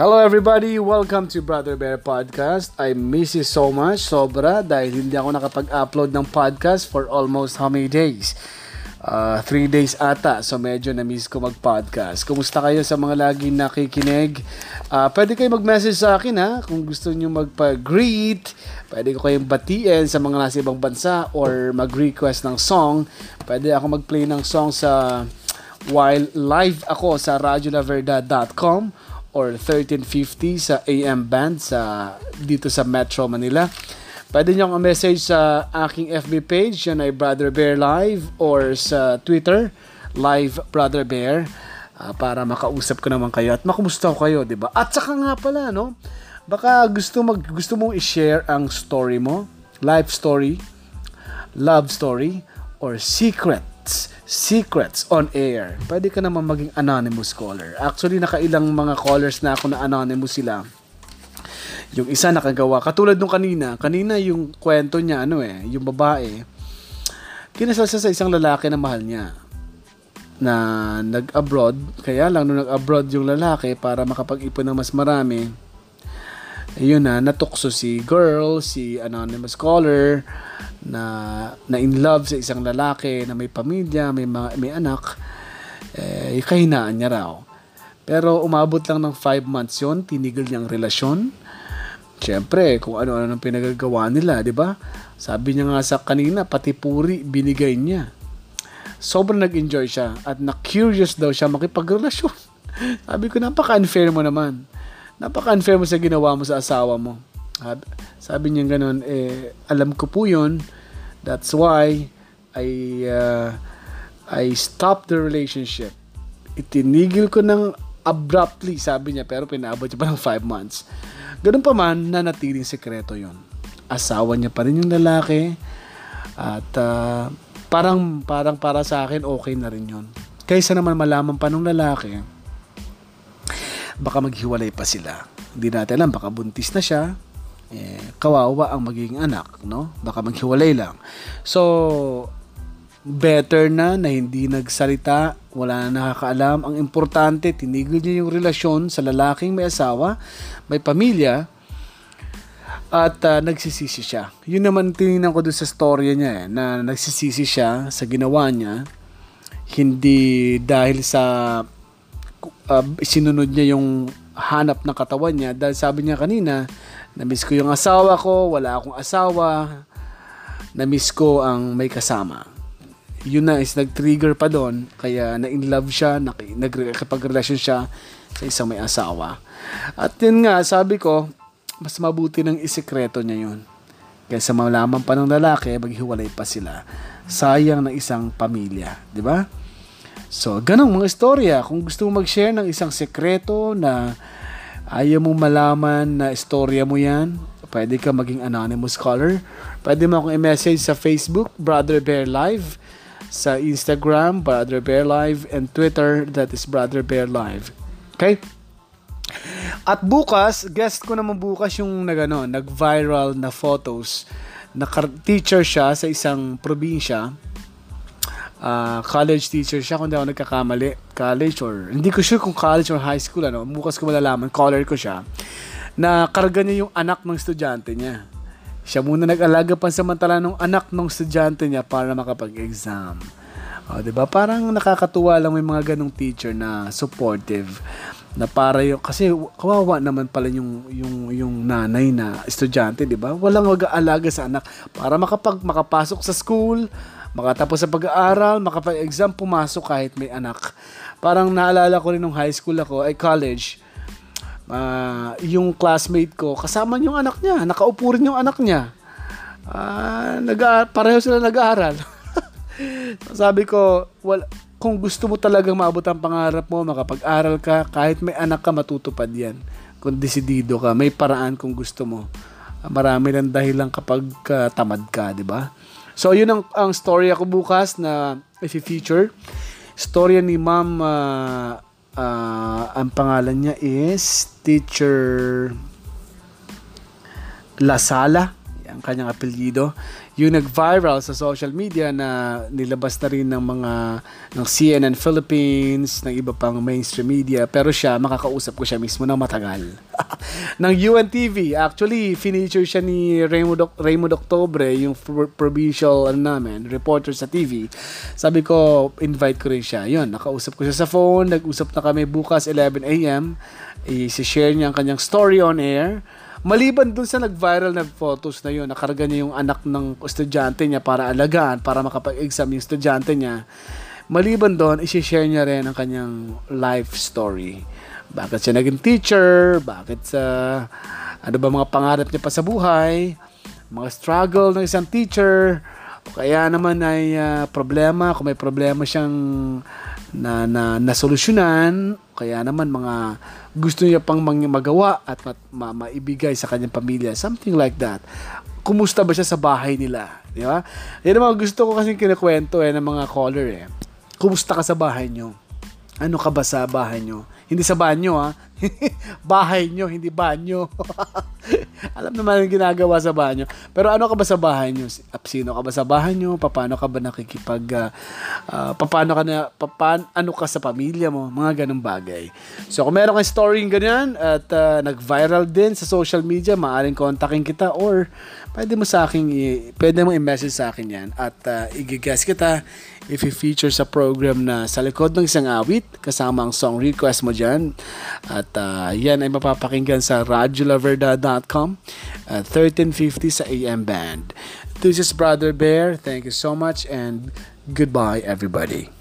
Hello everybody! Welcome to Brother Bear Podcast. I miss you so much, sobra, dahil hindi ako nakapag-upload ng podcast for almost how many days? Uh, three days ata, so medyo na-miss ko mag-podcast. Kumusta kayo sa mga laging nakikinig? Uh, pwede kayo mag-message sa akin ha, kung gusto nyo magpa-greet, pwede ko kayong batiin sa mga nasa ibang bansa or mag-request ng song. Pwede ako mag-play ng song sa while live ako sa radiolaverda.com or 1350 sa AM band sa dito sa Metro Manila. Pwede niyo akong message sa aking FB page, yan ay Brother Bear Live or sa Twitter, Live Brother Bear uh, para makausap ko naman kayo at makumusta ko kayo, 'di ba? At saka nga pala, no? Baka gusto mag gusto mong i-share ang story mo, life story, love story or secrets secrets on air. Pwede ka naman maging anonymous caller. Actually, nakailang mga callers na ako na anonymous sila. Yung isa nakagawa. Katulad nung kanina. Kanina yung kwento niya, ano eh, yung babae. Kinasal siya sa isang lalaki na mahal niya. Na nag-abroad. Kaya lang, nung nag-abroad yung lalaki para makapag-ipon ng mas marami, ayun na, natukso si girl, si anonymous caller, na na in love sa isang lalaki na may pamilya, may may anak, eh, kahinaan niya raw. Pero umabot lang ng 5 months yon tinigil niyang relasyon. Siyempre, kung ano-ano nang pinagagawa nila, di ba? Sabi niya nga sa kanina, pati puri binigay niya. Sobrang nag-enjoy siya at na-curious daw siya makipagrelasyon. Sabi ko, napaka-unfair mo naman. Napaka-unfair mo sa ginawa mo sa asawa mo. Sabi niya ganun, eh, alam ko po yun. That's why I, uh, I stopped the relationship. Itinigil ko ng abruptly, sabi niya, pero pinaabot niya pa ng 5 months. Ganun pa man, nanatiling sekreto yon Asawa niya pa rin yung lalaki. At uh, parang, parang para sa akin, okay na rin yon Kaysa naman malaman pa ng lalaki, baka maghiwalay pa sila. Hindi natin alam, baka buntis na siya, eh, kawawa ang magiging anak, no? Baka maghiwalay lang. So, better na na hindi nagsalita, wala na nakakaalam. Ang importante, tinigil niya yung relasyon sa lalaking may asawa, may pamilya, at uh, nagsisisi siya. Yun naman tinignan ko doon sa storya niya eh, na nagsisisi siya sa ginawa niya, hindi dahil sa uh, sinunod niya yung hanap ng katawan niya, dahil sabi niya kanina, Namiss ko yung asawa ko, wala akong asawa. Namiss ko ang may kasama. Yun na is nag-trigger pa doon, kaya na-in love siya, nagkapag-relasyon siya sa isang may asawa. At yun nga, sabi ko, mas mabuti ng isikreto niya yun. Kaysa malaman pa ng lalaki, maghiwalay pa sila. Sayang ng isang pamilya, di ba? So, ganong mga istorya. Kung gusto mo mag-share ng isang sekreto na ayaw mo malaman na istorya mo yan, pwede ka maging anonymous caller. Pwede mo akong i-message sa Facebook, Brother Bear Live, sa Instagram, Brother Bear Live, and Twitter, that is Brother Bear Live. Okay? At bukas, guest ko naman bukas yung nag, ano, nag-viral na photos na teacher siya sa isang probinsya uh, college teacher siya kung hindi ako nagkakamali. College or, hindi ko sure kung college or high school, ano. Bukas ko malalaman, caller ko siya. Na karga niya yung anak ng estudyante niya. Siya muna nag-alaga pansamantala ng anak ng estudyante niya para makapag-exam. O, oh, 'di ba? Parang nakakatuwa lang may mga ganong teacher na supportive na para yung kasi kawawa naman pala yung yung yung nanay na estudyante, 'di ba? Walang mag-aalaga sa anak para makapag makapasok sa school, makatapos sa pag-aaral, makapag-exam, pumasok kahit may anak. Parang naalala ko rin nung high school ako, ay college, uh, yung classmate ko, kasama yung anak niya, nakaupo rin yung anak niya. Uh, nag pareho sila nag-aaral. Sabi ko, well, kung gusto mo talagang maabot ang pangarap mo, makapag-aral ka, kahit may anak ka, matutupad yan. Kung desidido ka, may paraan kung gusto mo. Marami lang dahilan kapag uh, tamad ka, di ba? So, yun ang, ang story ako bukas na i-feature. Storya ni Ma'am, uh, uh, ang pangalan niya is Teacher Lasala, ang kanyang apelyido. yung nag-viral sa social media na nilabas na rin ng mga ng CNN Philippines, ng iba pang mainstream media, pero siya, makakausap ko siya mismo ng matagal. ng UNTV, actually, feature siya ni Raymond, Raymond Octobre, yung provincial ano namin, reporter sa TV. Sabi ko, invite ko rin siya. Yun, nakausap ko siya sa phone, nag-usap na kami bukas 11 a.m. I-share niya ang kanyang story on air Maliban dun sa nag-viral na photos na yun, nakarga niya yung anak ng estudyante niya para alagaan, para makapag-exam yung estudyante niya. Maliban doon, isi-share niya rin ang kanyang life story. Bakit siya naging teacher, bakit sa ano ba mga pangarap niya pa sa buhay, mga struggle ng isang teacher, o kaya naman ay uh, problema, kung may problema siyang na, na nasolusyonan, kaya naman mga gusto niya pang magawa at ma- ma- maibigay sa kanyang pamilya. Something like that. Kumusta ba siya sa bahay nila? Di ba? Yan ang mga gusto ko kasi kinakwento eh, ng mga caller eh. Kumusta ka sa bahay nyo? Ano ka ba sa bahay nyo? Hindi sa banyo ha. bahay nyo, hindi banyo. Alam naman yung ginagawa sa banyo. Pero ano ka ba sa bahay nyo? Sino ka ba sa bahay nyo? Paano ka ba nakikipag... Uh, uh, paano ka na... Paano, ano ka sa pamilya mo? Mga ganong bagay. So kung meron kang story ganyan at uh, nag-viral din sa social media, maaaring kontakin kita or pwede mo sa akin, pwede mo i-message sa akin yan at uh, i-guess kita if i-feature sa program na sa likod ng isang awit kasama ang song request mo dyan at uh, yan ay mapapakinggan sa radiolaverda.com at 1350 sa AM band. This is Brother Bear. Thank you so much and goodbye everybody.